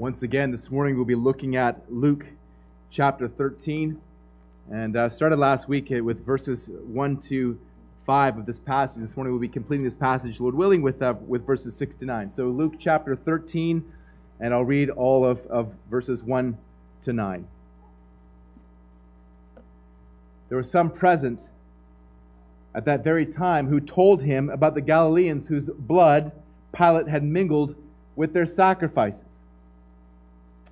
Once again, this morning we'll be looking at Luke chapter 13. And uh, started last week with verses 1 to 5 of this passage. This morning we'll be completing this passage, Lord willing, with, uh, with verses 6 to 9. So, Luke chapter 13, and I'll read all of, of verses 1 to 9. There were some present at that very time who told him about the Galileans whose blood Pilate had mingled with their sacrifices.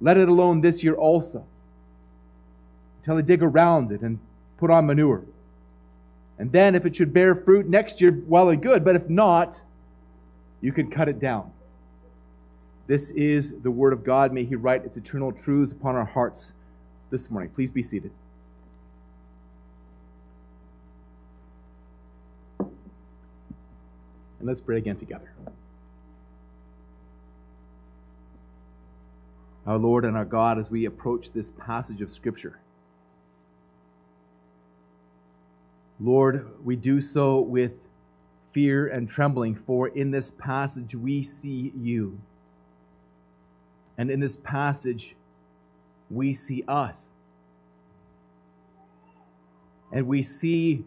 let it alone this year also, until I dig around it and put on manure. And then, if it should bear fruit next year, well and good. But if not, you can cut it down. This is the Word of God. May He write its eternal truths upon our hearts this morning. Please be seated. And let's pray again together. Our Lord and our God, as we approach this passage of Scripture, Lord, we do so with fear and trembling, for in this passage we see you. And in this passage, we see us. And we see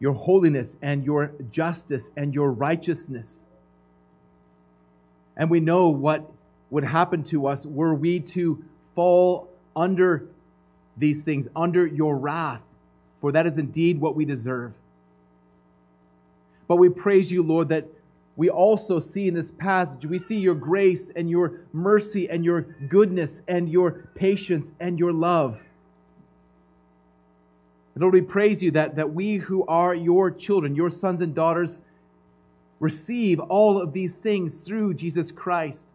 your holiness and your justice and your righteousness. And we know what would happen to us were we to fall under these things, under your wrath, for that is indeed what we deserve. But we praise you, Lord, that we also see in this passage, we see your grace and your mercy and your goodness and your patience and your love. And Lord, we praise you that, that we who are your children, your sons and daughters, receive all of these things through Jesus Christ.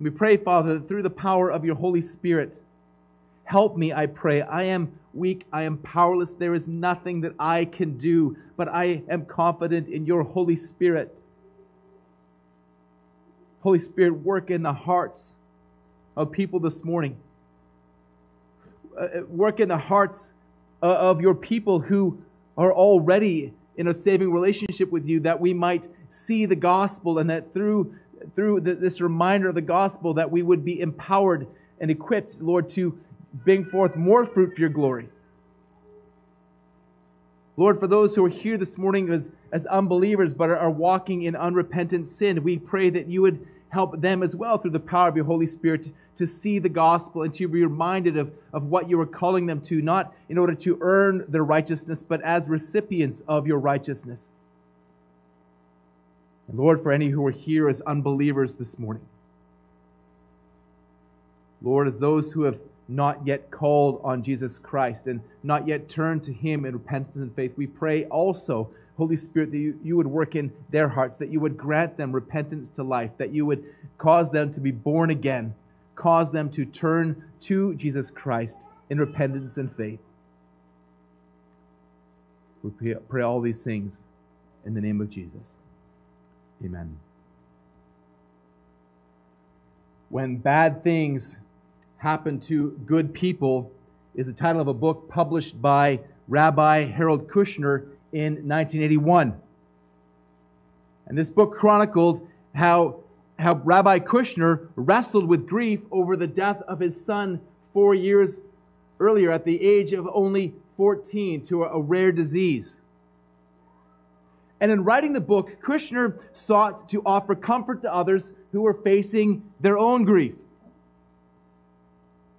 We pray, Father, that through the power of your Holy Spirit, help me, I pray. I am weak, I am powerless. There is nothing that I can do, but I am confident in your Holy Spirit. Holy Spirit, work in the hearts of people this morning. Uh, uh work in the hearts uh, of your people who are already in a saving relationship with you, that we might see the gospel and that through through this reminder of the gospel that we would be empowered and equipped, Lord, to bring forth more fruit for your glory. Lord, for those who are here this morning as, as unbelievers but are, are walking in unrepentant sin, we pray that you would help them as well through the power of your Holy Spirit to, to see the gospel and to be reminded of, of what you are calling them to, not in order to earn their righteousness, but as recipients of your righteousness. And Lord, for any who are here as unbelievers this morning, Lord, as those who have not yet called on Jesus Christ and not yet turned to Him in repentance and faith, we pray also, Holy Spirit, that you, you would work in their hearts, that you would grant them repentance to life, that you would cause them to be born again, cause them to turn to Jesus Christ in repentance and faith. We pray, pray all these things in the name of Jesus. Amen. When Bad Things Happen to Good People is the title of a book published by Rabbi Harold Kushner in 1981. And this book chronicled how, how Rabbi Kushner wrestled with grief over the death of his son four years earlier at the age of only 14 to a, a rare disease. And in writing the book, Kushner sought to offer comfort to others who were facing their own grief.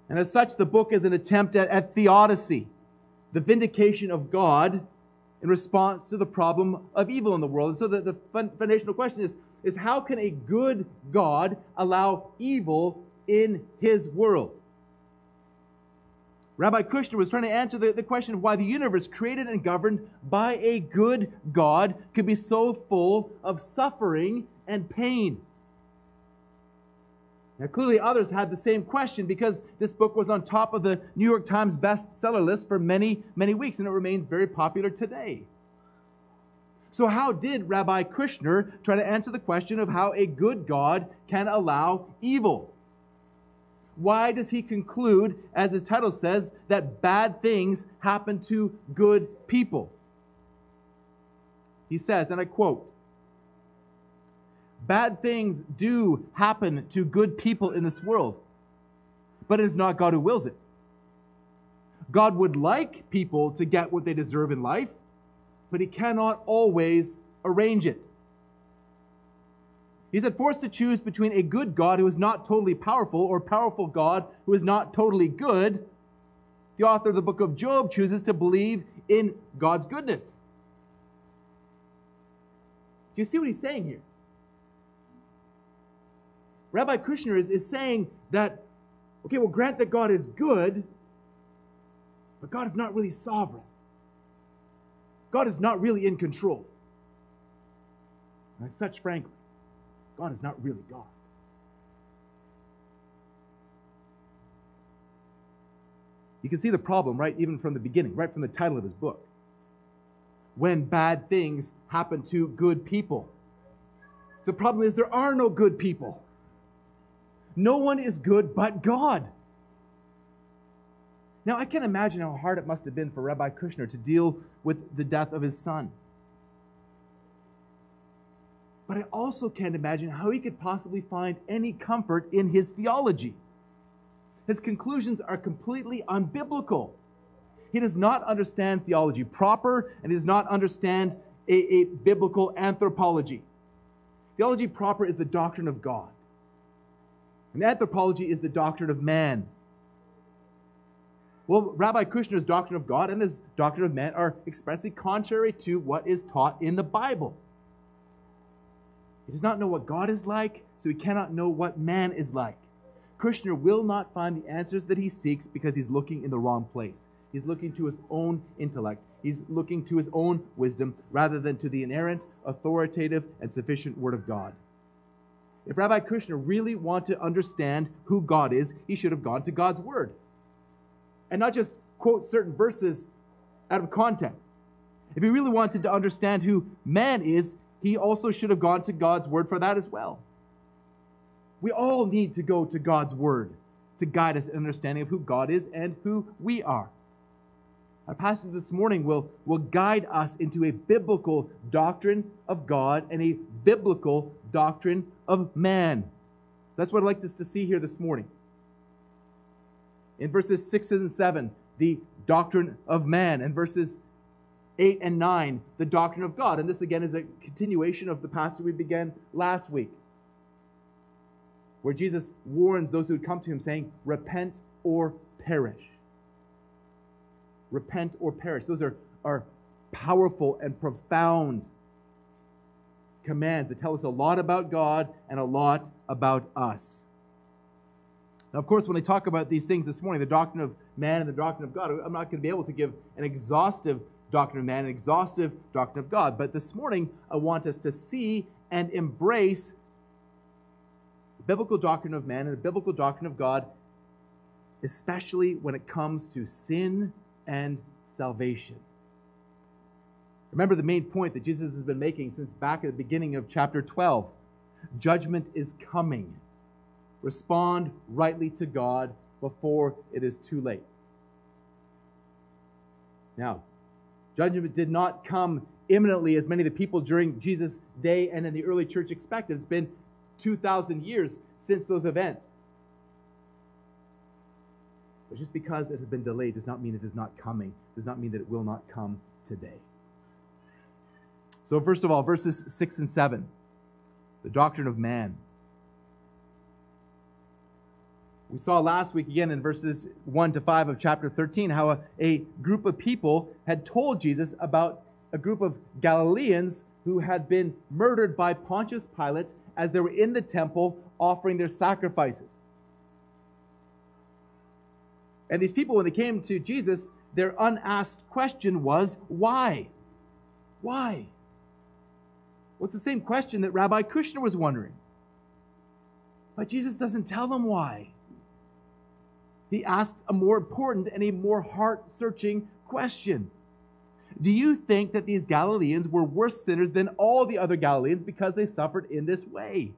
And as such, the book is an attempt at, at theodicy, the vindication of God in response to the problem of evil in the world. And so the, the foundational question is, is how can a good God allow evil in his world? Rabbi Kushner was trying to answer the, the question of why the universe, created and governed by a good God, could be so full of suffering and pain. Now, clearly, others had the same question because this book was on top of the New York Times bestseller list for many, many weeks, and it remains very popular today. So, how did Rabbi Kushner try to answer the question of how a good God can allow evil? Why does he conclude, as his title says, that bad things happen to good people? He says, and I quote, Bad things do happen to good people in this world, but it is not God who wills it. God would like people to get what they deserve in life, but He cannot always arrange it. He said, forced to choose between a good God who is not totally powerful or powerful God who is not totally good. The author of the book of Job chooses to believe in God's goodness. Do you see what he's saying here? Rabbi Kushner is, is saying that, okay, well, grant that God is good, but God is not really sovereign. God is not really in control. And such, frankly, God is not really God. You can see the problem, right, even from the beginning, right from the title of his book. When bad things happen to good people. The problem is there are no good people. No one is good but God. Now, I can imagine how hard it must have been for Rabbi Kushner to deal with the death of his son. But I also can't imagine how he could possibly find any comfort in his theology. His conclusions are completely unbiblical. He does not understand theology proper, and he does not understand a, a biblical anthropology. Theology proper is the doctrine of God. And anthropology is the doctrine of man. Well, Rabbi Kushner's doctrine of God and his doctrine of man are expressly contrary to what is taught in the Bible. He does not know what God is like, so he cannot know what man is like. Kushner will not find the answers that he seeks because he's looking in the wrong place. He's looking to his own intellect. He's looking to his own wisdom rather than to the inerrant, authoritative, and sufficient Word of God. If Rabbi Kushner really wanted to understand who God is, he should have gone to God's Word and not just quote certain verses out of context. If he really wanted to understand who man is, he also should have gone to God's Word for that as well. We all need to go to God's Word to guide us in understanding of who God is and who we are. Our passage this morning will, will guide us into a biblical doctrine of God and a biblical doctrine of man. That's what I'd like us to see here this morning. In verses 6 and 7, the doctrine of man. And verses 8 and 9, the doctrine of God. And this again is a continuation of the passage we began last week, where Jesus warns those who would come to him, saying, Repent or perish repent or perish. Those are, are powerful and profound commands that tell us a lot about God and a lot about us. Now, of course, when I talk about these things this morning, the doctrine of man and the doctrine of God, I'm not going to be able to give an exhaustive doctrine of man, an exhaustive doctrine of God. But this morning, I want us to see and embrace the biblical doctrine of man and the biblical doctrine of God, especially when it comes to sin and salvation. Remember the main point that Jesus has been making since back at the beginning of chapter 12 judgment is coming. Respond rightly to God before it is too late. Now, judgment did not come imminently as many of the people during Jesus' day and in the early church expected. It's been 2,000 years since those events. But just because it has been delayed does not mean it is not coming, does not mean that it will not come today. So, first of all, verses 6 and 7, the doctrine of man. We saw last week again in verses 1 to 5 of chapter 13 how a, a, group of people had told Jesus about a group of Galileans who had been murdered by Pontius Pilate as they were in the temple offering their sacrifices. And these people, when they came to Jesus, their unasked question was, Why? Why? Well, it's the same question that Rabbi Kushner was wondering. But Jesus doesn't tell them why. He asks a more important and a more heart searching question Do you think that these Galileans were worse sinners than all the other Galileans because they suffered in this way?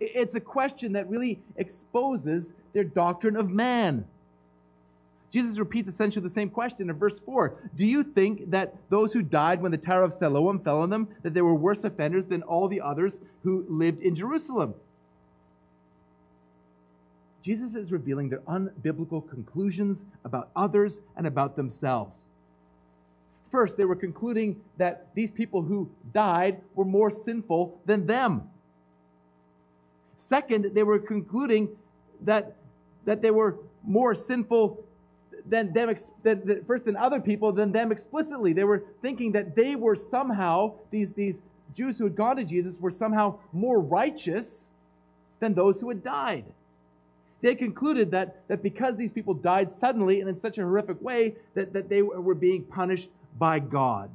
It's a question that really exposes their doctrine of man. Jesus repeats essentially the same question in verse 4. Do you think that those who died when the Tower of Siloam fell on them, that they were worse offenders than all the others who lived in Jerusalem? Jesus is revealing their unbiblical conclusions about others and about themselves. First, they were concluding that these people who died were more sinful than them. Second, they were concluding that, that they were more sinful than them, than, first than other people, than them explicitly. They were thinking that they were somehow, these, these Jews who had gone to Jesus were somehow more righteous than those who had died. They concluded that, that because these people died suddenly and in such a horrific way, that, that they were being punished by God.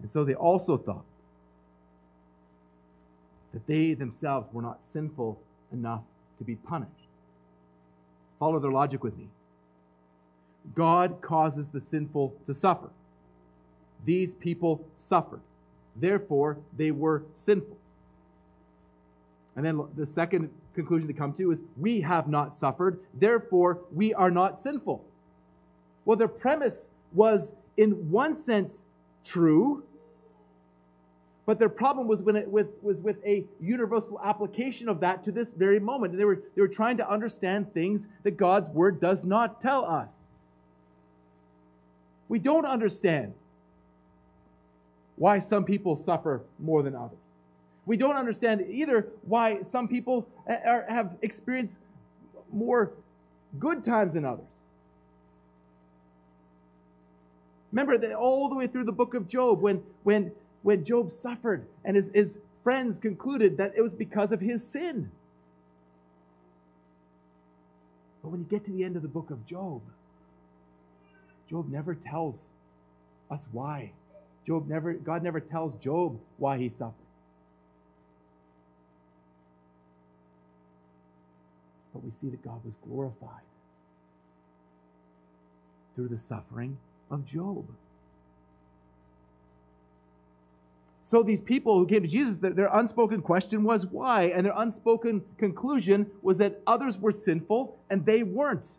And so they also thought that they themselves were not sinful enough to be punished. Follow their logic with me. God causes the sinful to suffer. These people suffered. Therefore, they were sinful. And then the second conclusion to come to is we have not suffered, therefore we are not sinful. Well, their premise was, in one sense, true, but their problem was when it with, was with a universal application of that to this very moment. They were, they were trying to understand things that God's word does not tell us. We don't understand why some people suffer more than others. We don't understand either why some people eh, are, have experienced more good times than others. Remember that all the way through the book of Job, when, when, when Job suffered and his, his friends concluded that it was because of his sin. But when you get to the end of the book of Job, Job never tells us why. Job never, God never tells Job why he suffered. But we see that God was glorified through the suffering of Job. So these people who came to Jesus, their unspoken question was why? And their unspoken conclusion was that others were sinful and they weren't.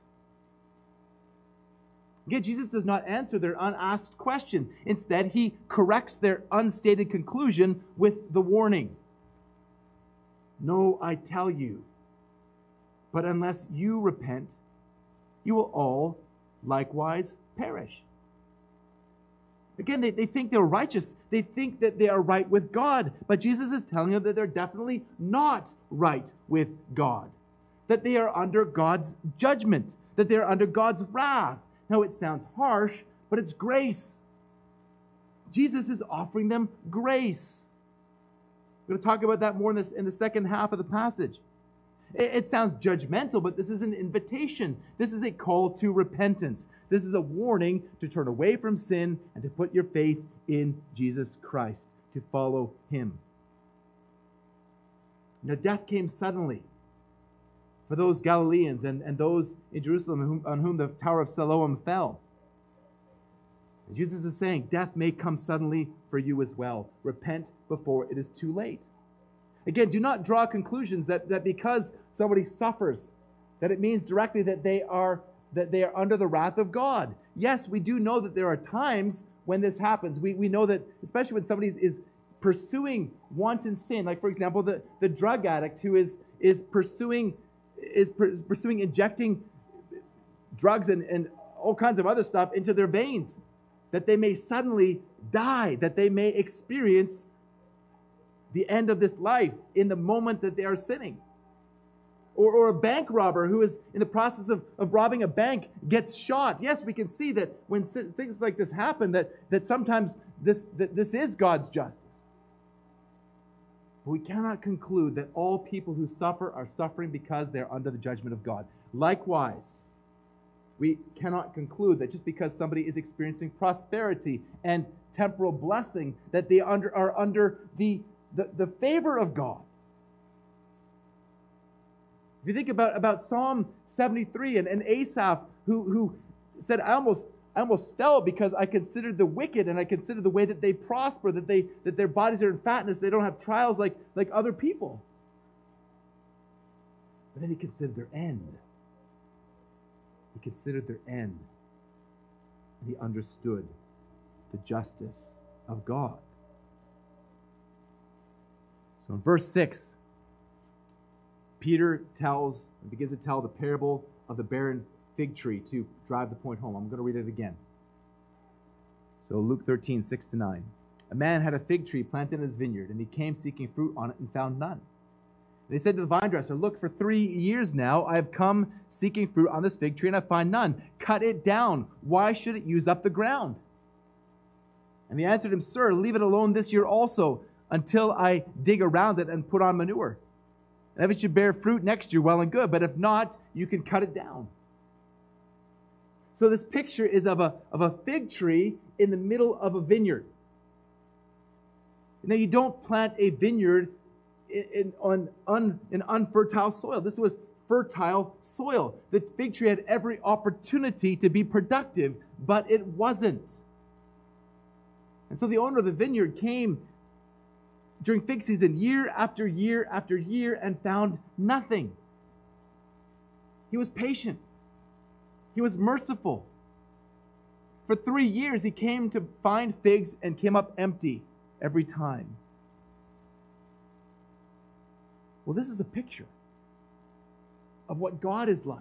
Again, Jesus does not answer their unasked question. Instead, he corrects their unstated conclusion with the warning No, I tell you, but unless you repent, you will all likewise perish. Again, they, they think they're righteous. They think that they are right with God. But Jesus is telling them that they're definitely not right with God, that they are under God's judgment, that they are under God's wrath. Now, it sounds harsh, but it's grace. Jesus is offering them grace. We're going to talk about that more in, this, in the second half of the passage. It sounds judgmental, but this is an invitation. This is a call to repentance. This is a warning to turn away from sin and to put your faith in Jesus Christ, to follow him. Now, death came suddenly for those Galileans and, and those in Jerusalem on whom the Tower of Siloam fell. And Jesus is saying, Death may come suddenly for you as well. Repent before it is too late. Again, do not draw conclusions that, that because somebody suffers, that it means directly that they are that they are under the wrath of God. Yes, we do know that there are times when this happens. We, we know that, especially when somebody is pursuing wanton sin, like for example, the, the drug addict who is is pursuing is pursuing injecting drugs and, and all kinds of other stuff into their veins, that they may suddenly die, that they may experience the end of this life in the moment that they are sinning. Or, or a bank robber who is in the process of, of robbing a bank gets shot. Yes, we can see that when things like this happen, that, that sometimes this, that this is God's justice. But we cannot conclude that all people who suffer are suffering because they're under the judgment of God. Likewise, we cannot conclude that just because somebody is experiencing prosperity and temporal blessing, that they under, are under the, the, the favor of God. If you think about, about Psalm 73 and, and Asaph, who, who said, I almost, I almost fell because I considered the wicked and I considered the way that they prosper, that, they, that their bodies are in fatness, they don't have trials like, like other people. But then he considered their end. He considered their end. And he understood the justice of God. So in verse 6, Peter tells begins to tell the parable of the barren fig tree to drive the point home. I'm going to read it again. So Luke 13, 6 to 9. A man had a fig tree planted in his vineyard, and he came seeking fruit on it and found none. And he said to the vine dresser, Look, for three years now I have come seeking fruit on this fig tree, and I find none. Cut it down. Why should it use up the ground? And he answered him, Sir, leave it alone this year also, until I dig around it and put on manure. And if it should bear fruit next year, well and good. But if not, you can cut it down. So this picture is of a, of a fig tree in the middle of a vineyard. Now, you don't plant a vineyard in, in, on un, in unfertile soil. This was fertile soil. The fig tree had every opportunity to be productive, but it wasn't. And so the owner of the vineyard came during fig season year after year after year and found nothing. He was patient, he was merciful. For three years, he came to find figs and came up empty every time. Well, this is a picture of what God is like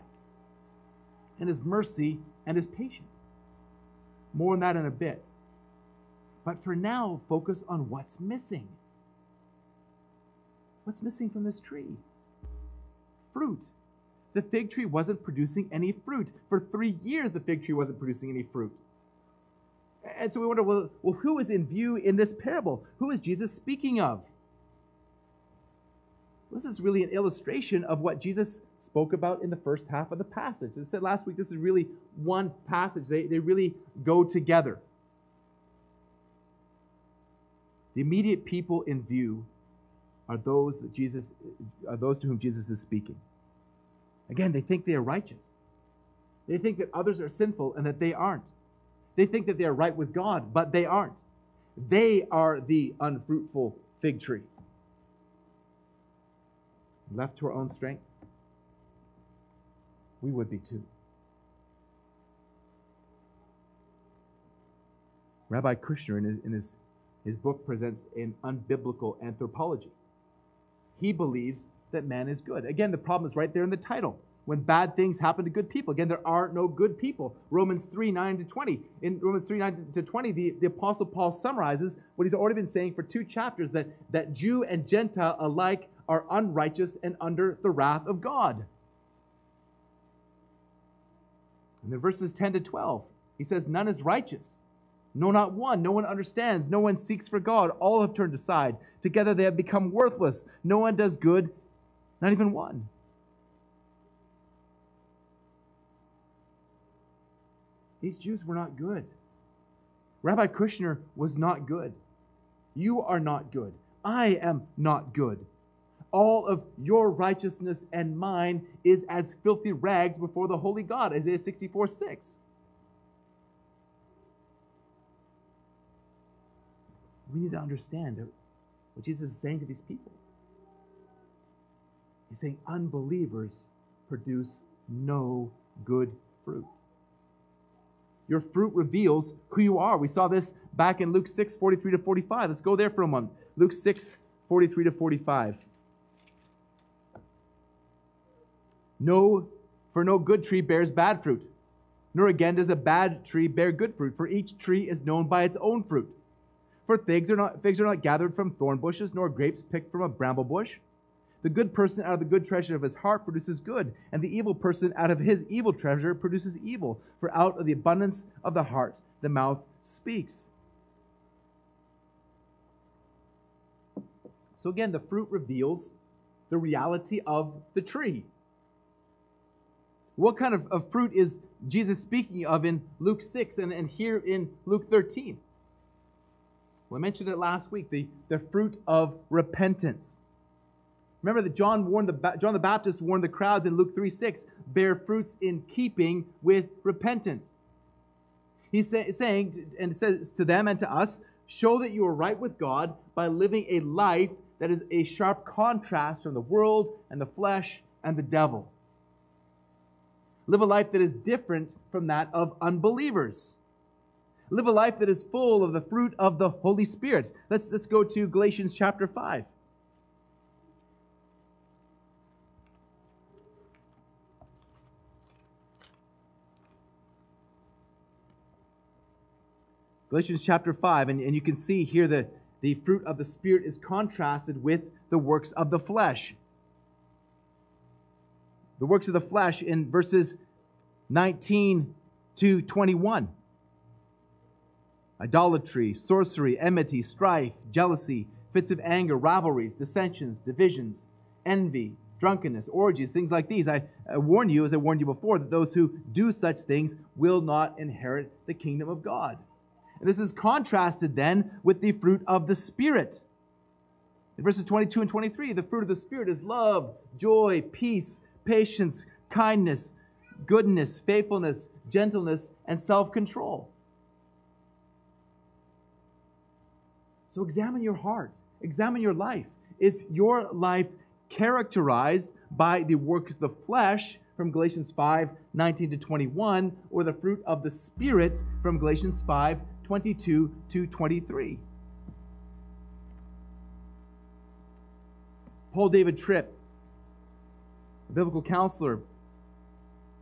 and his mercy and his patience. More on that in a bit. But for now, focus on what's missing. What's missing from this tree? Fruit. The fig tree wasn't producing any fruit. For three years, the fig tree wasn't producing any fruit. And so we wonder well, well, who is in view in this parable? Who is Jesus speaking of? This is really an illustration of what Jesus spoke about in the first half of the passage. As I said last week, this is really one passage. They, they really go together. The immediate people in view are those that Jesus are those to whom Jesus is speaking. Again, they think they are righteous. They think that others are sinful and that they aren't. They think that they are right with God, but they aren't. They are the unfruitful fig tree. Left to our own strength, we would be too. Rabbi Kushner, in his, in his, his book, presents an unbiblical anthropology he believes that man is good. Again, the problem is right there in the title. When bad things happen to good people. Again, there are no good people. Romans 3 9 to 20. In Romans 3 9 to 20, the, the Apostle Paul summarizes what he's already been saying for two chapters that, that Jew and Gentile alike are unrighteous and under the wrath of God. And then verses 10 to 12, he says, None is righteous. No, not one. No one understands. No one seeks for God. All have turned aside. Together they have become worthless. No one does good, not even one. These Jews were not good. Rabbi Kushner was not good. You are not good. I am not good. All of your righteousness and mine is as filthy rags before the holy God. Isaiah 64 6. We need to understand what Jesus is saying to these people. He's saying unbelievers produce no good fruit. Your fruit reveals who you are. We saw this back in Luke 6 43 to 45. Let's go there for a moment. Luke 6 43 to 45. No, for no good tree bears bad fruit, nor again does a bad tree bear good fruit, for each tree is known by its own fruit. For figs are not figs are not gathered from thorn bushes, nor grapes picked from a bramble bush. The good person out of the good treasure of his heart produces good, and the evil person out of his evil treasure produces evil. For out of the abundance of the heart the mouth speaks. So again, the fruit reveals the reality of the tree. What kind of, of fruit is Jesus speaking of in Luke 6 and, and here in Luke 13? I mentioned it last week the, the fruit of repentance. Remember that John warned the John the Baptist warned the crowds in Luke 3 6, bear fruits in keeping with repentance. He's say, saying, and it says to them and to us, show that you are right with God by living a life that is a sharp contrast from the world and the flesh and the devil. Live a life that is different from that of unbelievers. Live a life that is full of the fruit of the Holy Spirit. Let's, let's go to Galatians chapter 5. Galatians chapter 5, and, and you can see here the, the fruit of the Spirit is contrasted with the works of the flesh. The works of the flesh in verses 19 to 21 idolatry, sorcery, enmity, strife, jealousy, fits of anger, rivalries, dissensions, divisions, envy, drunkenness, orgies, things like these. I, I, warn you, as I warned you before, that those who do such things will not inherit the kingdom of God. And this is contrasted then with the fruit of the Spirit. In verses 22 and 23, the fruit of the Spirit is love, joy, peace, patience, kindness, goodness, faithfulness, gentleness, and self control. So examine your heart, examine your life. Is your life characterized by the works of the flesh from Galatians 5 19 to 21, or the fruit of the Spirit from Galatians 5 22 to 23? Paul David Tripp, a biblical counselor,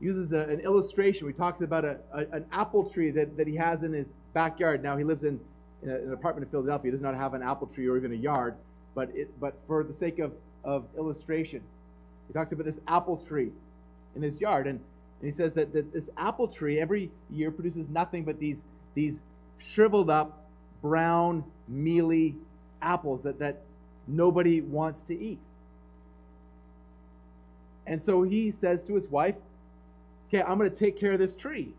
uses a, an illustration. He talks about a, a, an apple tree that, that he has in his backyard. Now, he lives in, in an apartment in Philadelphia. He does not have an apple tree or even a yard, but, it, but for the sake of, of illustration, he talks about this apple tree in his yard. And, and he says that, that this apple tree every year produces nothing but these, these shriveled up, brown, mealy apples that, that nobody wants to eat. And so he says to his wife, Okay, I'm going to take care of this tree.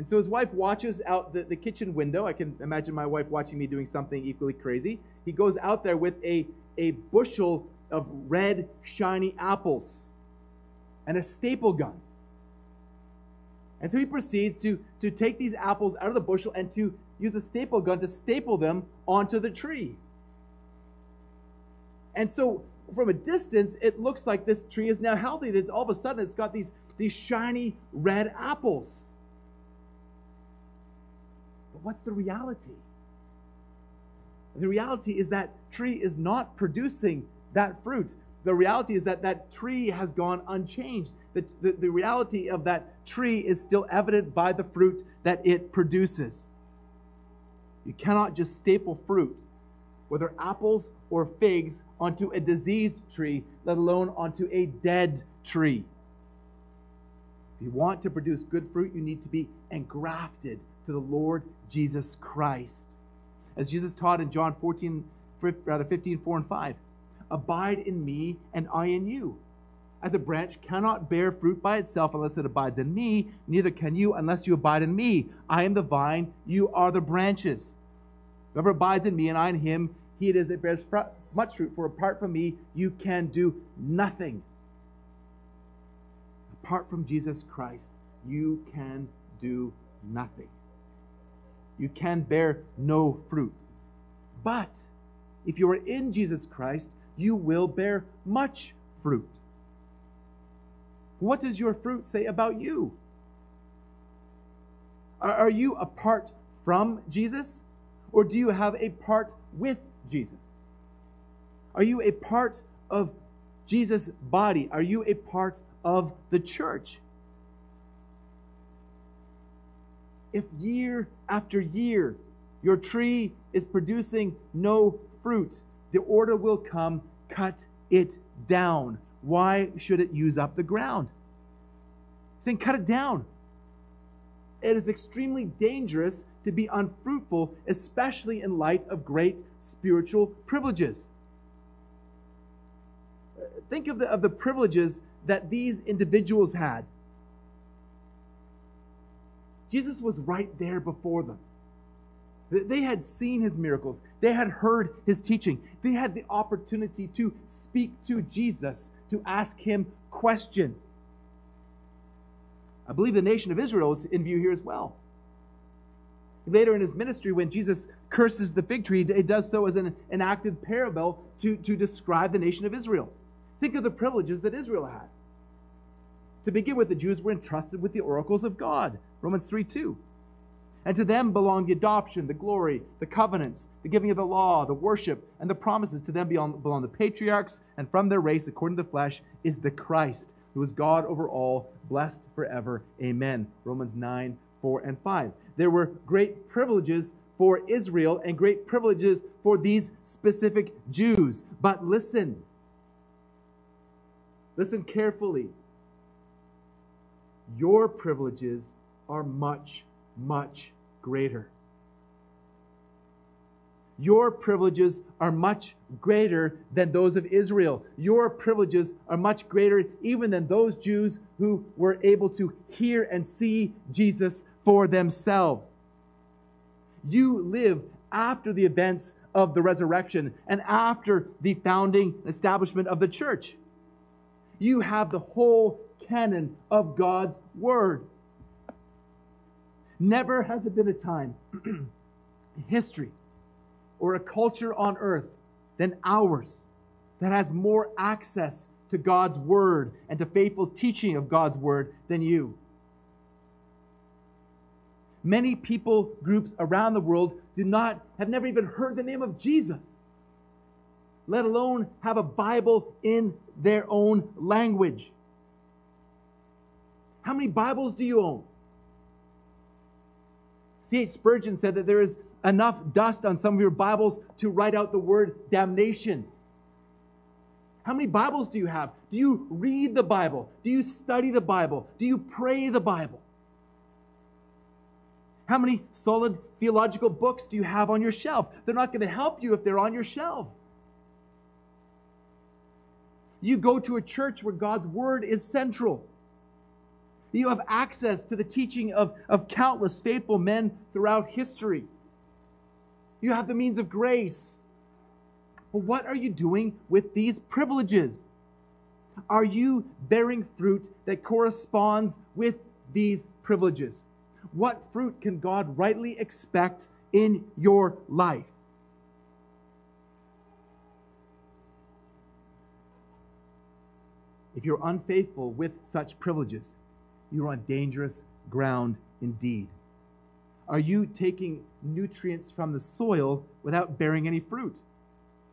And so his wife watches out the, the kitchen window. I can imagine my wife watching me doing something equally crazy. He goes out there with a, a bushel of red, shiny apples and a staple gun. And so he proceeds to, to take these apples out of the bushel and to use the staple gun to staple them onto the tree. And so from a distance, it looks like this tree is now healthy. It's all of a sudden it's got these, these shiny red apples. What's the reality? The reality is that tree is not producing that fruit. The reality is that that tree has gone unchanged. The, the, the reality of that tree is still evident by the fruit that it produces. You cannot just staple fruit whether apples or figs, onto a diseased tree, let alone onto a dead tree. If you want to produce good fruit, you need to be engrafted to the Lord Jesus Christ. As Jesus taught in John 14, rather 15, 4 and 5, abide in me and I in you. As a branch cannot bear fruit by itself unless it abides in me, neither can you unless you abide in me. I am the vine, you are the branches. Whoever abides in me and I in him, he it is that bears much fruit, for apart from me, you can do nothing. Apart from Jesus Christ, you can do nothing. You can bear no fruit. But if you are in Jesus Christ, you will bear much fruit. What does your fruit say about you? Are, you apart from Jesus? Or do you have a part with Jesus? Are you a part of Jesus' body? Are you a part of the church? If year after year Your tree is producing no fruit. The order will come, cut it down. Why should it use up the ground? He's saying, cut it down. It is extremely dangerous to be unfruitful, especially in light of great spiritual privileges. Think of the, of the privileges that these individuals had. Jesus was right there before them. They had seen his miracles. They had heard his teaching. They had the opportunity to speak to Jesus, to ask him questions. I believe the nation of Israel is in view here as well. Later in his ministry, when Jesus curses the fig tree, it does so as an enacted parable to, to describe the nation of Israel. Think of the privileges that Israel had. To begin with, the Jews were entrusted with the oracles of God. Romans 3 2. And to them belong the adoption, the glory, the covenants, the giving of the law, the worship, and the promises. To them belong, the patriarchs, and from their race, according to the flesh, is the Christ, who is God over all, blessed forever. Amen. Romans 9 4 and 5. There were great privileges for Israel and great privileges for these specific Jews. But listen, listen carefully. Your privileges are much, much greater. Your privileges are much greater than those of Israel. Your privileges are much greater even than those Jews who were able to hear and see Jesus for themselves. You live after the events of the resurrection and after the founding establishment of the church. You have the whole canon of God's Word. Never has there been a time in history or a culture on earth than ours that has more access to God's Word and to faithful teaching of God's Word than you. Many people groups around the world do not have never even heard the name of Jesus, let alone have a Bible in their own language. How many Bibles do you own? C.H. Spurgeon said that there is enough dust on some of your Bibles to write out the word damnation. How many Bibles do you have? Do you read the Bible? Do you study the Bible? Do you pray the Bible? How many solid theological books do you have on your shelf? They're not going to help you if they're on your shelf. You go to a church where God's word is central. You have access to the teaching of, of countless faithful men throughout history. You have the means of grace. But what are you doing with these privileges? Are you bearing fruit that corresponds with these privileges? What fruit can God rightly expect in your life? If you're unfaithful with such privileges, you're on dangerous ground indeed. Are you taking nutrients from the soil without bearing any fruit?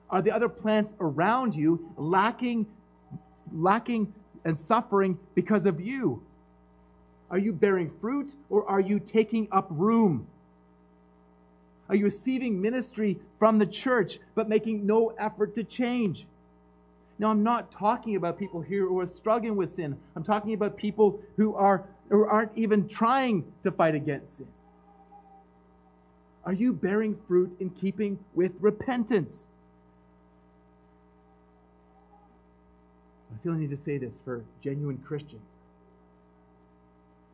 Are the other plants around you lacking, lacking and suffering because of you? Are you bearing fruit or are you taking up room? Are you receiving ministry from the church but making no effort to change? Now, I'm not talking about people here who are struggling with sin. I'm talking about people who, are, who aren't even trying to fight against sin. Are you bearing fruit in keeping with repentance? I feel I need to say this for genuine Christians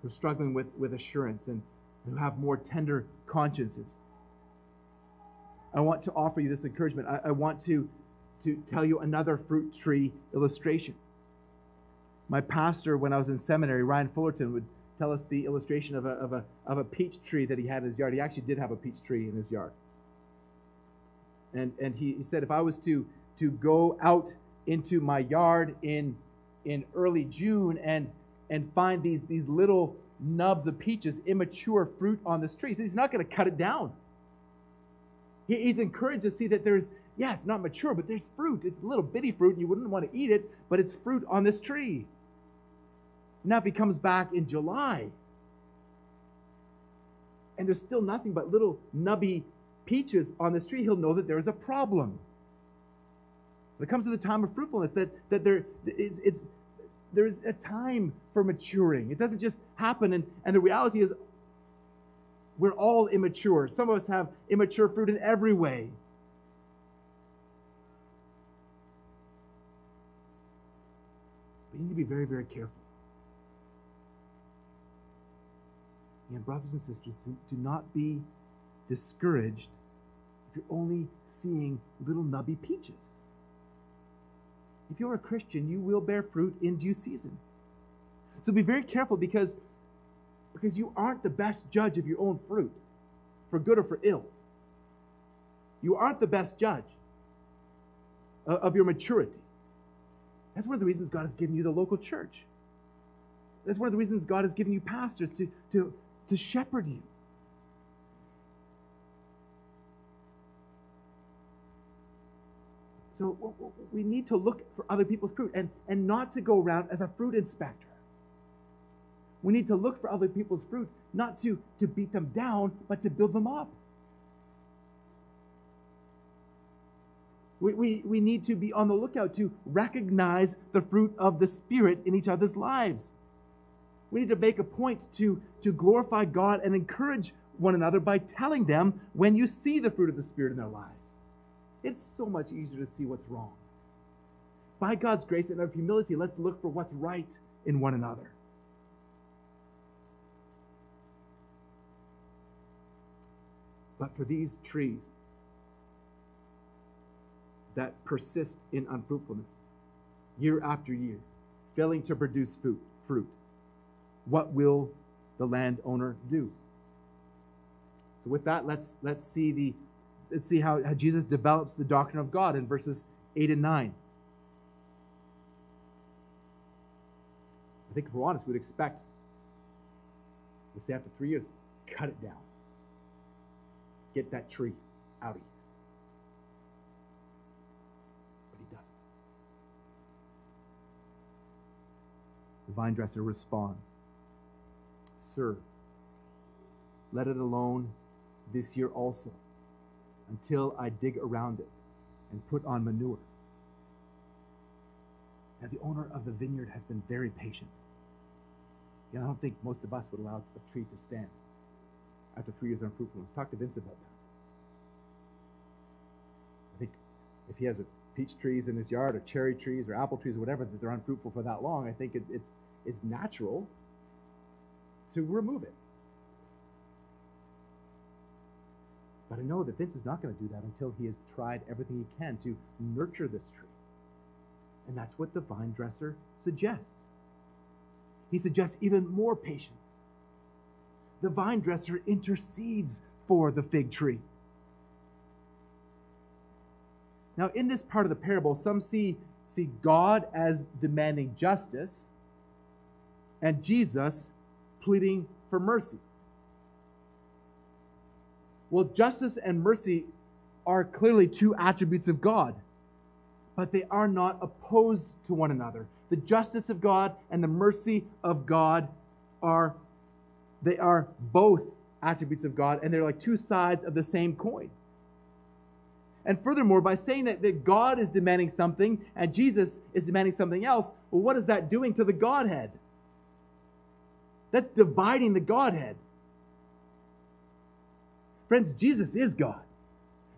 who are struggling with, with assurance and who have more tender consciences. I want to offer you this encouragement. I, I want to to tell you another fruit tree illustration. My pastor, when I was in seminary, Ryan Fullerton, would tell us the illustration of a, of a, of a peach tree that he had in his yard. He actually did have a peach tree in his yard. And, and he, he said, if I was to, to go out into my yard in, in early June and, and find these, these little nubs of peaches, immature fruit on this tree, he's not going to cut it down. He, he's encouraged to see that there's, yeah, it's not mature, but there's fruit. It's a little bitty fruit, and you wouldn't want to eat it, but it's fruit on this tree. Now, if he comes back in July, and there's still nothing but little nubby peaches on this tree, he'll know that there is a problem. When it comes to the time of fruitfulness, that, that there, it's, it's, there's a time for maturing. It doesn't just happen. And, and the reality is, we're all immature. Some of us have immature fruit in every way. But you need to be very, very careful. And brothers and sisters, do, do not be discouraged if you're only seeing little nubby peaches. If you're a Christian, you will bear fruit in due season. So be very careful because, because you aren't the best judge of your own fruit, for good or for ill. You aren't the best judge uh, of your maturity. That's one of the reasons God has given you the local church. That's one of the reasons God has given you pastors to, to, to shepherd you. So we need to look for other people's fruit and, and not to go around as a fruit inspector. We need to look for other people's fruit, not to, to beat them down, but to build them up. We, we, we need to be on the lookout to recognize the fruit of the Spirit in each other's lives. We need to make a point to, to glorify God and encourage one another by telling them when you see the fruit of the Spirit in their lives. It's so much easier to see what's wrong. By God's grace and of humility, let's look for what's right in one another. But for these trees that persist in unfruitfulness year after year, failing to produce fruit, fruit, what will the landowner do? So with that, let's let's see the let's see how, how Jesus develops the doctrine of God in verses 8 and 9. I think if we're honest, we'd expect, let's say after three years, cut it down. Get that tree out of here. But he doesn't. The vine dresser responds Sir, let it alone this year also until I dig around it and put on manure. Now, the owner of the vineyard has been very patient. You know, I don't think most of us would allow a tree to stand after three years of unfruitfulness. Talk to Vince about that. I think if he has a peach trees in his yard, or cherry trees, or apple trees, or whatever, that they're unfruitful for that long, I think it, it's, it's natural to remove it. But I know that Vince is not going to do that until he has tried everything he can to nurture this tree. And that's what the vine dresser suggests. He suggests even more patience. The vine dresser intercedes for the fig tree. Now, in this part of the parable, some see, see God as demanding justice and Jesus pleading for mercy. Well, justice and mercy are clearly two attributes of God, but they are not opposed to one another. The justice of God and the mercy of God are they are both attributes of God, and they're like two sides of the same coin. And furthermore, by saying that, that God is demanding something and Jesus is demanding something else, well, what is that doing to the Godhead? That's dividing the Godhead. Friends, Jesus is God.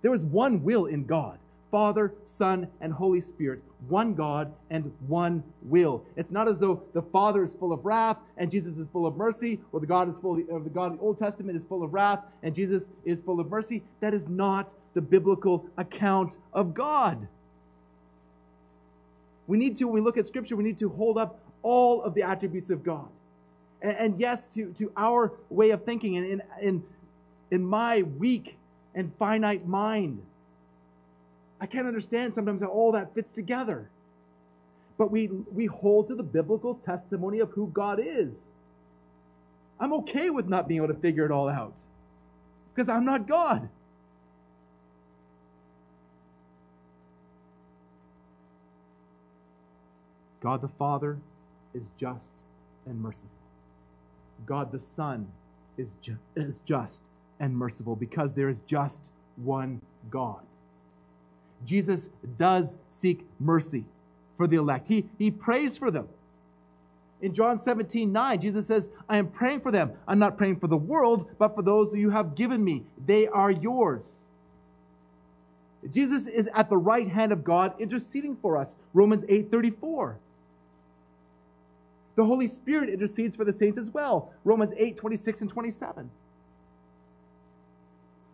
There is one will in God Father, Son, and Holy Spirit, one God and one will. It's not as though the Father is full of wrath and Jesus is full of mercy, or the God is full of, the God of the Old Testament is full of wrath and Jesus is full of mercy. That is not the biblical account of God. We need to, when we look at Scripture, we need to hold up all of the attributes of God. And, and yes, to, to our way of thinking and in, in in my weak and finite mind. I can't understand sometimes how all that fits together. But we, we hold to the biblical testimony of who God is. I'm okay with not being able to figure it all out because I'm not God. God the Father is just and merciful. God the Son is, ju- is just and merciful because there is just one God. Jesus does seek mercy for the elect. He, he prays for them. In John 17, 9, Jesus says, I am praying for them. I'm not praying for the world, but for those you have given me. They are yours. Jesus is at the right hand of God interceding for us. Romans 8, 34. The Holy Spirit intercedes for the saints as well. Romans 8, 26 and 27.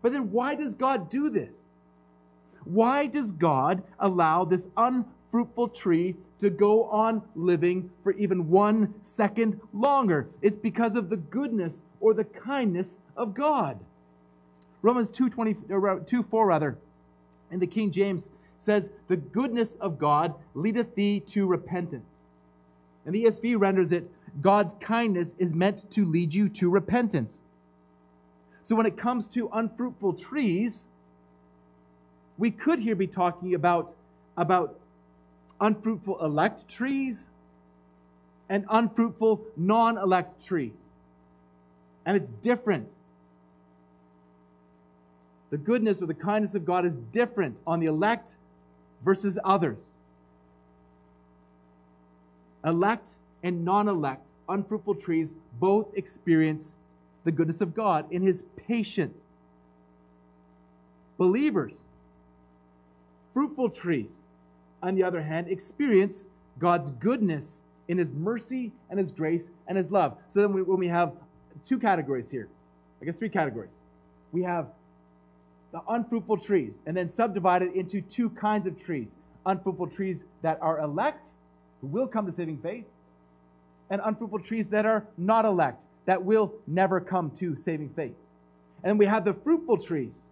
But then why does God do this? Why does God allow this unfruitful tree to go on living for even one second longer? It's because of the goodness or the kindness of God. Romans 2, 20, 2 4 rather, in the King James says, The goodness of God leadeth thee to repentance. And the ESV renders it, God's kindness is meant to lead you to repentance. So when it comes to unfruitful trees, we could here be talking about, about unfruitful elect trees and unfruitful non elect trees. And it's different. The goodness or the kindness of God is different on the elect versus others. Elect and non elect, unfruitful trees both experience the goodness of God in His patience. Believers Fruitful trees, on the other hand, experience God's goodness in His mercy and His grace and His love. So then, we, when we have two categories here, I guess three categories, we have the unfruitful trees, and then subdivided into two kinds of trees unfruitful trees that are elect, who will come to saving faith, and unfruitful trees that are not elect, that will never come to saving faith. And we have the fruitful trees.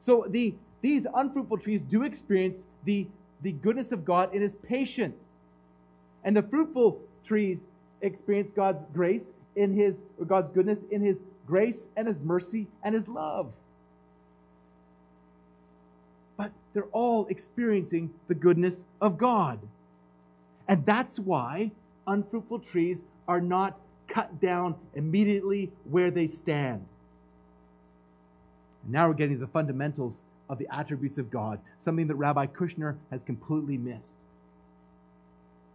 So the these unfruitful trees do experience the, the goodness of God in his patience. And the fruitful trees experience God's grace in his or God's goodness in his grace and his mercy and his love. But they're all experiencing the goodness of God. And that's why unfruitful trees are not cut down immediately where they stand. Now we're getting to the fundamentals of the attributes of God, something that Rabbi Kushner has completely missed.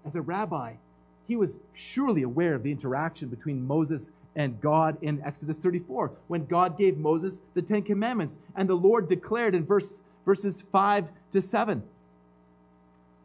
As a rabbi, he was surely aware of the interaction between Moses and God in Exodus 34, when God gave Moses the Ten Commandments, and the Lord declared in verse, verses 5 to 7.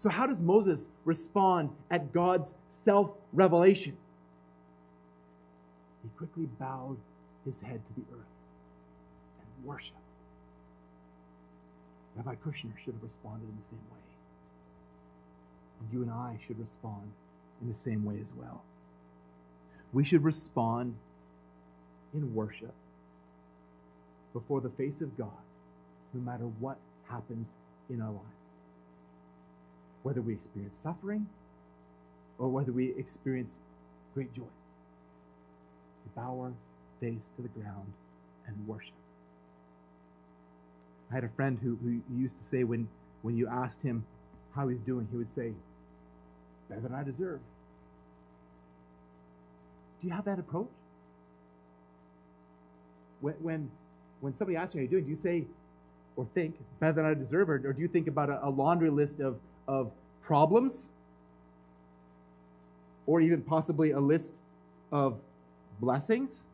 So, how does Moses respond at God's self revelation? He quickly bowed his head to the earth and worshiped. Rabbi Kushner should have responded in the same way. And you and I should respond in the same way as well. We should respond in worship before the face of God, no matter what happens in our life. Whether we experience suffering or whether we experience great joys. We bow our face to the ground and worship. I had a friend who, who used to say when, when you asked him how he's doing, he would say, Better than I deserve. Do you have that approach? When, when, when somebody asks you how you're doing, do you say or think, better than I deserve, or, or do you think about a, a laundry list of, of problems? Or even possibly a list of blessings?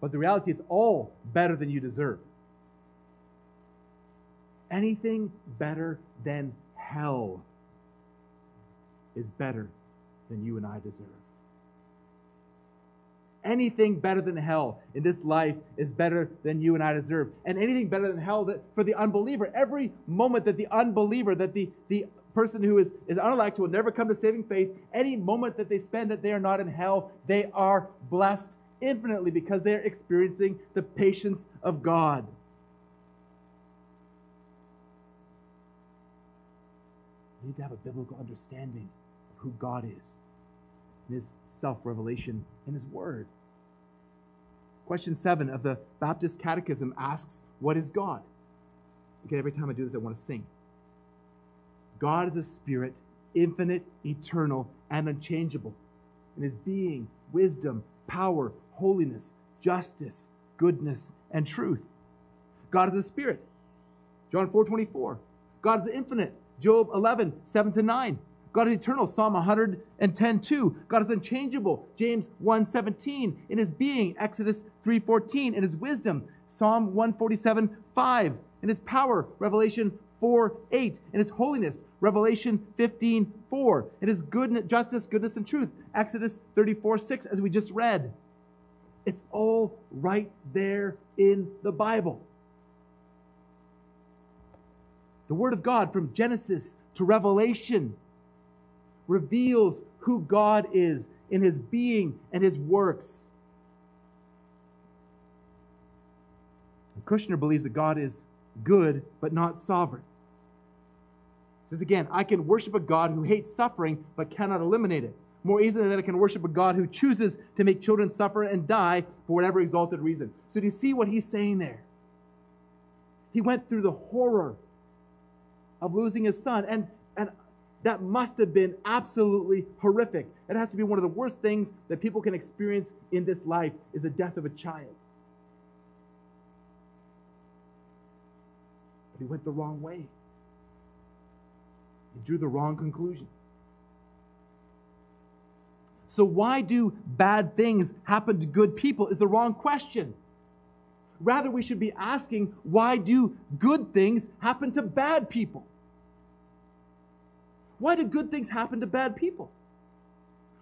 But the reality, it's all better than you deserve anything better than hell is better than you and I deserve anything better than hell in this life is better than you and I deserve. And anything better than hell that, for the unbeliever, every moment that the unbeliever, that the, the person who is, is unelect, will never come to saving faith, any moment that they spend that they are not in hell, they are blessed infinitely because they are experiencing the patience of God. You need to have a biblical understanding of who God is and his self revelation in his word. Question seven of the Baptist Catechism asks, What is God? Again, every time I do this, I want to sing. God is a spirit, infinite, eternal, and unchangeable in his being, wisdom, power, holiness, justice, goodness, and truth. God is a spirit. John 4 24. God is infinite. Job 11, 7 to 9. God is eternal. Psalm 110, 2. God is unchangeable. James 1, 17. In his being, Exodus 3, 14. In his wisdom, Psalm 147, 5. In his power, Revelation 4, 8. In his holiness, Revelation 15, 4. In his goodness, justice, goodness, and truth, Exodus 34, 6, as we just read. It's all right there in the Bible. The Word of God from Genesis to Revelation reveals who God is in His being and His works. Kushner believes that God is good but not sovereign. He says again, I can worship a God who hates suffering but cannot eliminate it. More easily than I can worship a God who chooses to make children suffer and die for whatever exalted reason. So do you see what he's saying there? He went through the horror of losing his son. And, and that must have been absolutely horrific. It has to be one of the worst things that people can experience in this life is the death of a child. But he went the wrong way. He drew the wrong conclusion. So, why do bad things happen to good people? Is the wrong question. Rather, we should be asking, why do good things happen to bad people? Why do good things happen to bad people?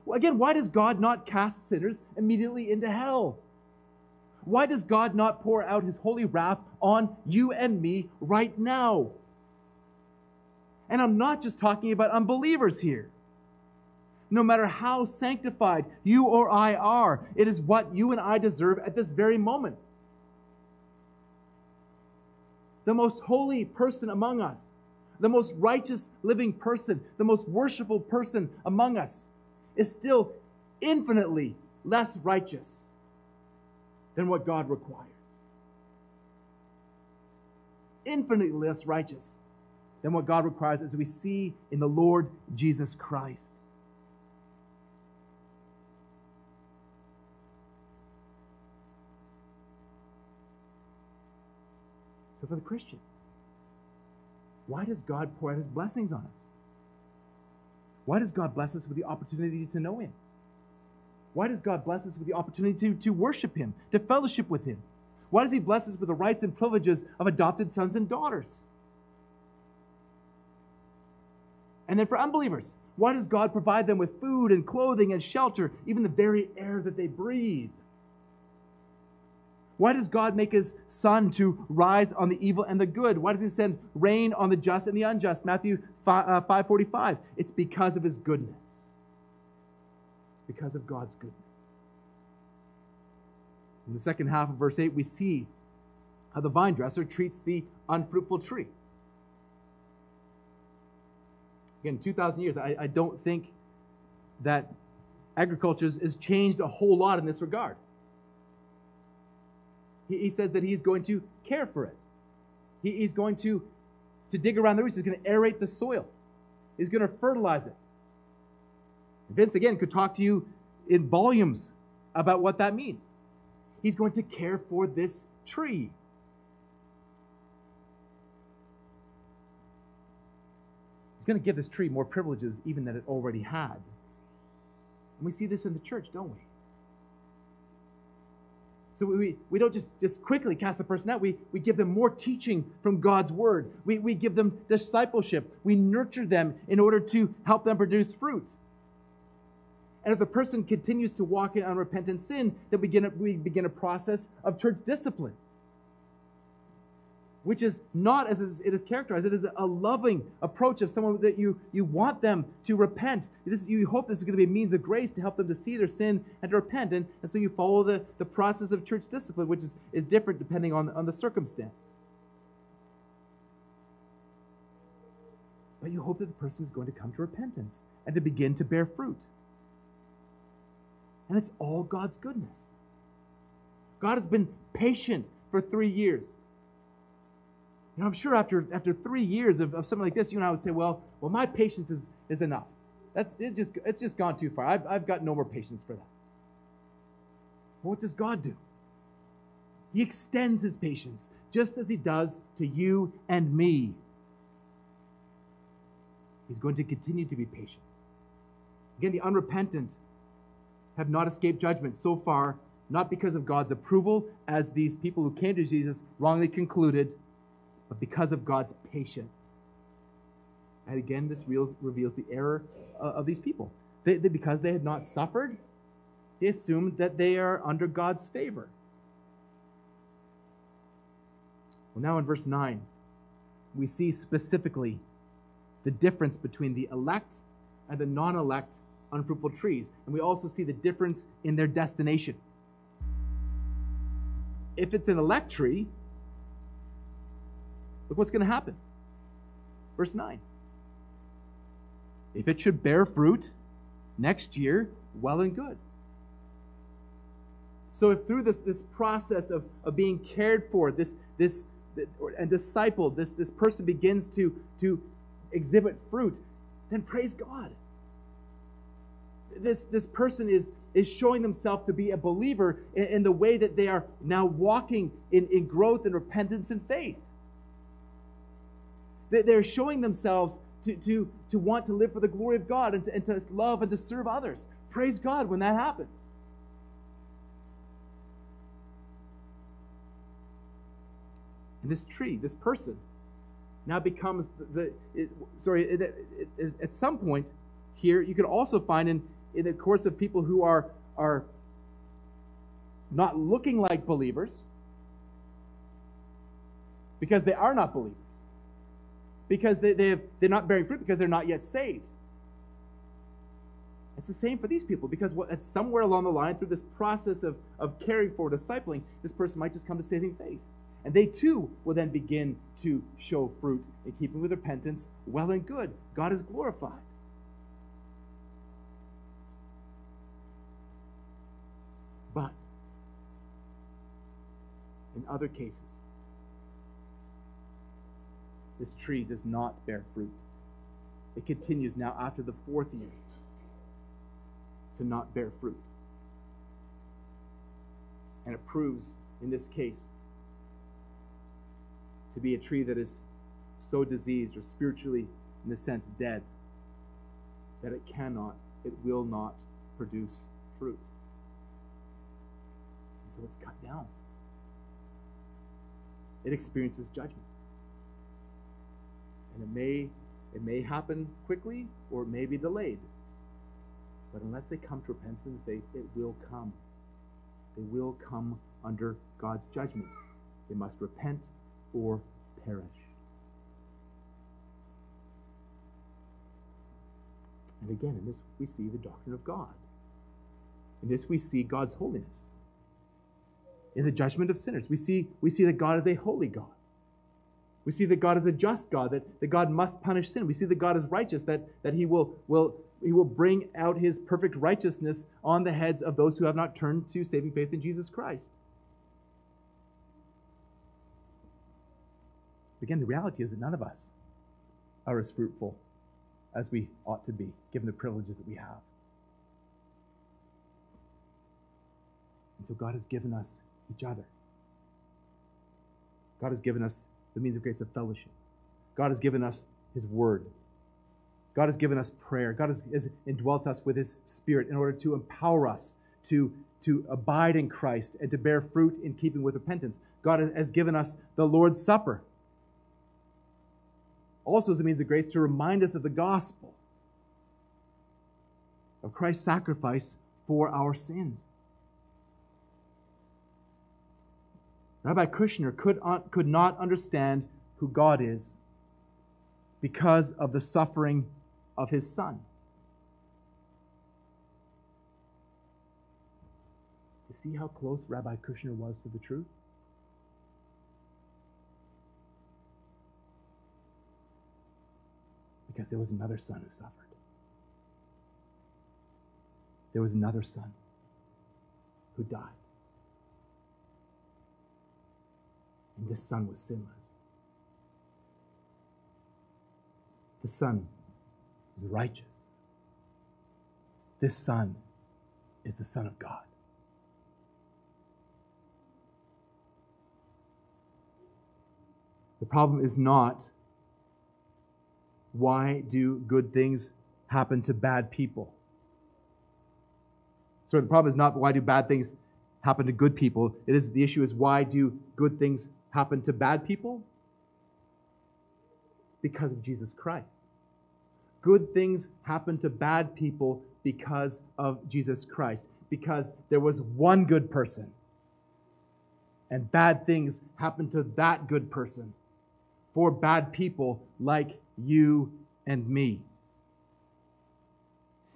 Well, again, why does God not cast sinners immediately into hell? Why does God not pour out his holy wrath on you and me right now? And I'm not just talking about unbelievers here. No matter how sanctified you or I are, it is what you and I deserve at this very moment. The most holy person among us the most righteous living person, the most worshipful person among us, is still infinitely less righteous than what God requires. Infinitely less righteous than what God requires, as we see in the Lord Jesus Christ. So, for the Christian, why does God pour out his blessings on us? Why does God bless us with the opportunity to know him? Why does God bless us with the opportunity to, to worship him, to fellowship with him? Why does he bless us with the rights and privileges of adopted sons and daughters? And then for unbelievers, why does God provide them with food and clothing and shelter, even the very air that they breathe? Why does God make his sun to rise on the evil and the good? Why does he send rain on the just and the unjust? Matthew 5, uh, 545. It's because of his goodness. It's because of God's goodness. In the second half of verse 8, we see how the vine dresser treats the unfruitful tree. Again, 2,000 years, I, I don't think that agriculture has changed a whole lot in this regard he, he says that he's going to care for it. He, he's going to, to dig around the roots. He's going to aerate the soil. He's going to fertilize it. Vince, again, could talk to you in volumes about what that means. He's going to care for this tree. He's going to give this tree more privileges even than it already had. And we see this in the church, don't we? So we, we don't just, just quickly cast the person out. We, we give them more teaching from God's word. We, we give them discipleship. We nurture them in order to help them produce fruit. And if the person continues to walk in unrepentant sin, then we begin a, we begin a process of church discipline which is not as it is characterized. It is a loving approach of someone that you, you want them to repent. This, you hope this is going to be a means of grace to help them to see their sin and to repent. And, and so you follow the, the process of church discipline, which is, is different depending on, on the circumstance. but you hope that the person is going to come to repentance and to begin to bear fruit. And it's all God's goodness. God has been patient for three years. You know, I'm sure after, after three years of, of something like this, you and I would say, well, well, my patience is, is enough. That's it just it's just gone too far. I've, I've got no more patience for that. what does God do? He extends his patience, just as he does to you and me. He's going to continue to be patient. Again, the unrepentant have not escaped judgment so far, not because of God's approval, as these people who came to Jesus wrongly concluded, but because of God's patience. And again, this reveals, the error uh, of these people. They, they, because they had not suffered, they assumed that they are under God's favor. Well, now in verse 9, we see specifically the difference between the elect and the non elect unfruitful trees. And we also see the difference in their destination. If it's an elect tree, look what's going to happen. Verse 9. If it should bear fruit next year, well and good. So if through this, this process of, of being cared for, this, this and discipled, this, this person begins to, to exhibit fruit, then praise God. This, this person is, is showing themselves to be a believer in, in the way that they are now walking in, in growth and repentance and faith. They're showing themselves to, to, to want to live for the glory of God and to, and to love and to serve others. Praise God when that happens. And this tree, this person, now becomes the, the it, sorry, it, it, at some point here, you can also find in, in the course of people who are, are not looking like believers because they are not believers because they, they have, they're not bearing fruit because they're not yet saved. It's the same for these people because what, it's somewhere along the line through this process of, of caring for, discipling, this person might just come to saving faith. And they too will then begin to show fruit in keeping with repentance, well and good. God is glorified. But in other cases, this tree does not bear fruit. It continues now after the fourth year to not bear fruit. And it proves, in this case, to be a tree that is so diseased or spiritually, in a sense, dead, that it cannot, it will not produce fruit. And so it's cut down. It experiences judgment. And it may it may happen quickly or it may be delayed. But unless they come to repentance and faith, it will come. They will come under God's judgment. They must repent or perish. And again, in this we see the doctrine of God. In this we see God's holiness. In the judgment of sinners, we see, we see that God is a holy God. We see that God is a just God, that, that God must punish sin. We see that God is righteous, that, that he, will, will, he will bring out his perfect righteousness on the heads of those who have not turned to saving faith in Jesus Christ. Again, the reality is that none of us are as fruitful as we ought to be, given the privileges that we have. And so God has given us each other. God has given us the means of grace of fellowship. God has given us His Word. God has given us prayer. God has, has indwelt us with His Spirit in order to empower us to, to abide in Christ and to bear fruit in keeping with repentance. God has given us the Lord's Supper, also as a means of grace to remind us of the gospel, of Christ's sacrifice for our sins. Rabbi Kushner could, could not understand who God is because of the suffering of his son. You see how close Rabbi Kushner was to the truth? Because there was another son who suffered. There was another son who died. And this son was sinless. The son is righteous. This son is the Son of God. The problem is not why do good things happen to bad people? So the problem is not why do bad things happen to good people. It is the issue is why do good things happen to bad people? Because of Jesus Christ. Good things happen to bad people because of Jesus Christ. Because there was one good person. And bad things happen to that good person for bad people like you and me.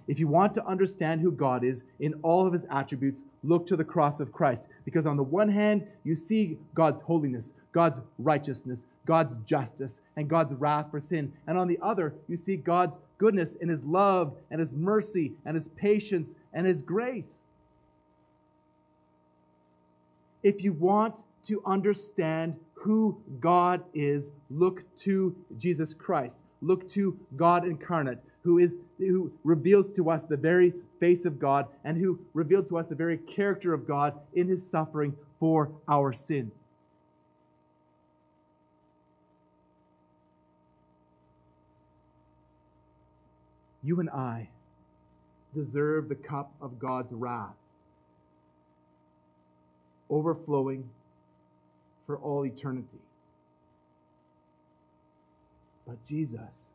If you want to understand who God is in all of his attributes, look to the cross of Christ. Because on the one hand, you see God's holiness, God's righteousness, God's justice, and God's wrath for sin. And on the other, you see God's goodness in his love and his mercy and his patience and his grace. If you want to understand who God is, look to Jesus Christ. Look to God incarnate, who is who reveals to us the very face of God and who revealed to us the very character of God in his suffering for our sins. You and I deserve the cup of God's wrath, overflowing for all eternity. But Jesus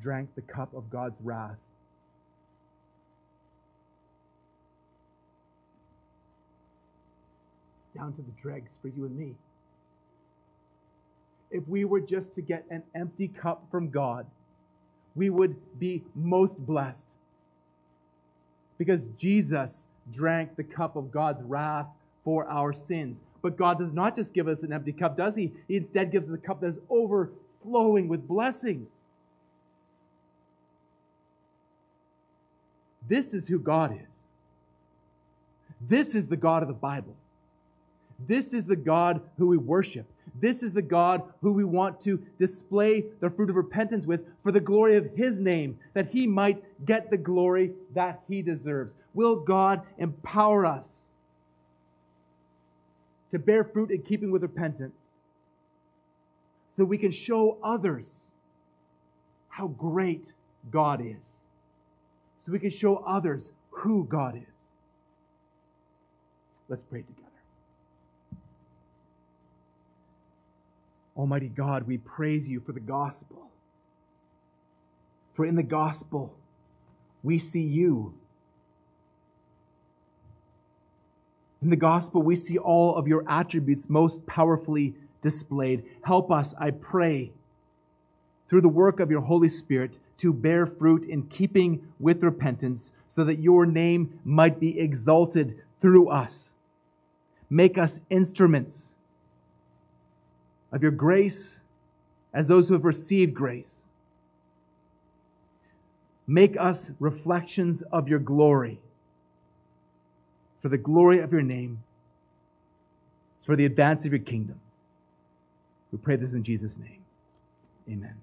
drank the cup of God's wrath. Down to the dregs for you and me. If we were just to get an empty cup from God, we would be most blessed. Because Jesus drank the cup of God's wrath for our sins. But God does not just give us an empty cup, does He? He instead gives us a cup that is overflowing with blessings. This is who God is. This is the God of the Bible. This is the God who we worship. This is the God who we want to display the fruit of repentance with for the glory of His name, that He might get the glory that He deserves. Will God empower us to bear fruit in keeping with repentance so that we can show others how great God is, we can show others who God is? Let's pray together. Almighty God, we praise you for the gospel. For in the gospel, we see you. In the gospel, we see all of your attributes most powerfully displayed. Help us, I pray, through the work of your Holy Spirit, to bear fruit in keeping with repentance, so that your name might be exalted through us. Make us instruments of your grace as those who have received grace. Make us reflections of your glory for the glory of your name, for the advance of your kingdom. We pray this in Jesus' name. Amen.